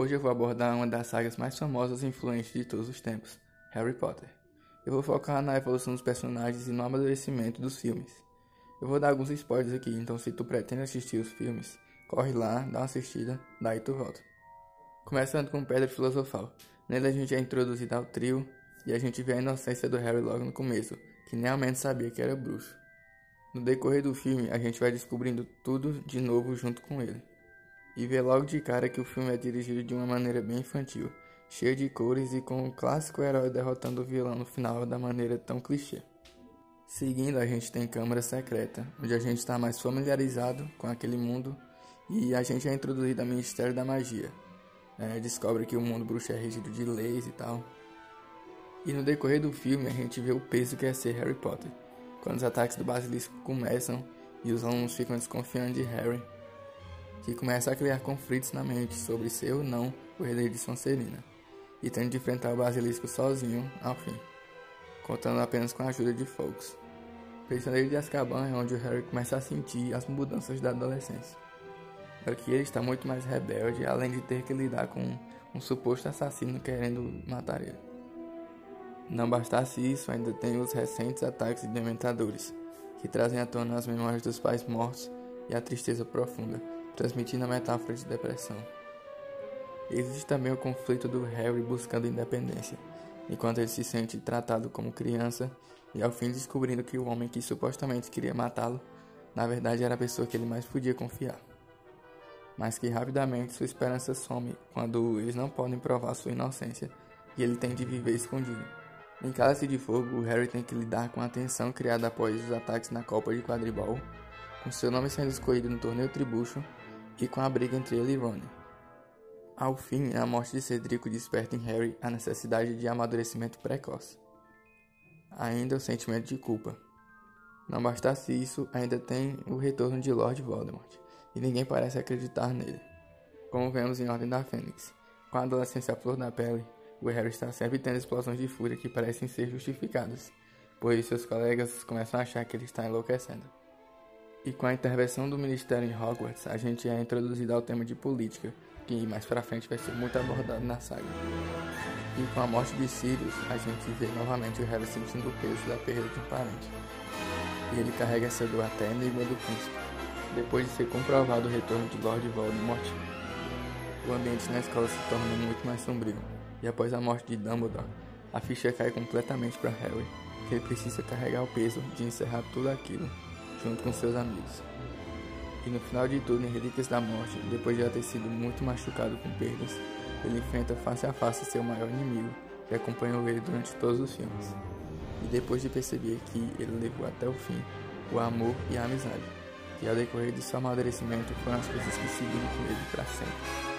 Hoje eu vou abordar uma das sagas mais famosas e influentes de todos os tempos, Harry Potter. Eu vou focar na evolução dos personagens e no amadurecimento dos filmes. Eu vou dar alguns spoilers aqui, então se tu pretende assistir os filmes, corre lá, dá uma assistida, daí tu volta. Começando com Pedra Filosofal. Nele a gente é introduzido ao trio e a gente vê a inocência do Harry logo no começo, que nem menos sabia que era bruxo. No decorrer do filme, a gente vai descobrindo tudo de novo junto com ele. E vê logo de cara que o filme é dirigido de uma maneira bem infantil, cheio de cores e com o clássico herói derrotando o vilão no final da maneira tão clichê. Seguindo, a gente tem Câmara Secreta, onde a gente está mais familiarizado com aquele mundo e a gente é introduzido ao Ministério da Magia. É, descobre que o mundo bruxo é regido de leis e tal. E no decorrer do filme, a gente vê o peso que é ser Harry Potter quando os ataques do basilisco começam e os alunos ficam desconfiando de Harry, que começa a criar conflitos na mente sobre ser ou não o rei de Sonserina, e tendo de enfrentar o basilisco sozinho ao fim, contando apenas com a ajuda de Fawkes. Prisioneiro de Azkaban é onde o Harry começa a sentir as mudanças da adolescência. Aqui ele está muito mais rebelde, além de ter que lidar com um suposto assassino querendo matar ele. Não bastasse isso, ainda tem os recentes ataques de dementadores, que trazem à tona as memórias dos pais mortos e a tristeza profunda, transmitindo a metáfora de depressão. Existe também o conflito do Harry buscando independência, enquanto ele se sente tratado como criança e ao fim descobrindo que o homem que supostamente queria matá-lo, na verdade era a pessoa que ele mais podia confiar. Mas que rapidamente sua esperança some quando eles não podem provar sua inocência e ele tem de viver escondido. Em Cálice de Fogo, o Harry tem que lidar com a tensão criada após os ataques na Copa de Quadribol, com seu nome sendo escolhido no torneio Tribucho e com a briga entre ele e Ron. Ao fim, a morte de Cedrico desperta em Harry a necessidade de amadurecimento precoce. Ainda o sentimento de culpa. Não bastasse isso, ainda tem o retorno de Lord Voldemort, e ninguém parece acreditar nele. Como vemos em Ordem da Fênix, com a adolescência à flor da pele, o Harry está sempre tendo explosões de fúria que parecem ser justificadas, pois seus colegas começam a achar que ele está enlouquecendo. E com a intervenção do Ministério em Hogwarts, a gente é introduzido ao tema de política, que mais pra frente vai ser muito abordado na saga. E com a morte de Sirius, a gente vê novamente o Harry sentindo o peso da perda de um parente. E ele carrega essa dor até a enigma do príncipe. Depois de ser comprovado o retorno de Lord Voldemort, o ambiente na escola se torna muito mais sombrio. E após a morte de Dumbledore, a ficha cai completamente para Harry, que ele precisa carregar o peso de encerrar tudo aquilo, junto com seus amigos. E no final de tudo, em Relíquias da Morte, depois de já ter sido muito machucado com perdas, ele enfrenta face a face seu maior inimigo, que acompanhou ele durante todos os filmes. E depois de perceber que ele levou até o fim o amor e a amizade, que ao decorrer de seu amadurecimento foram as coisas que seguiram com ele para sempre.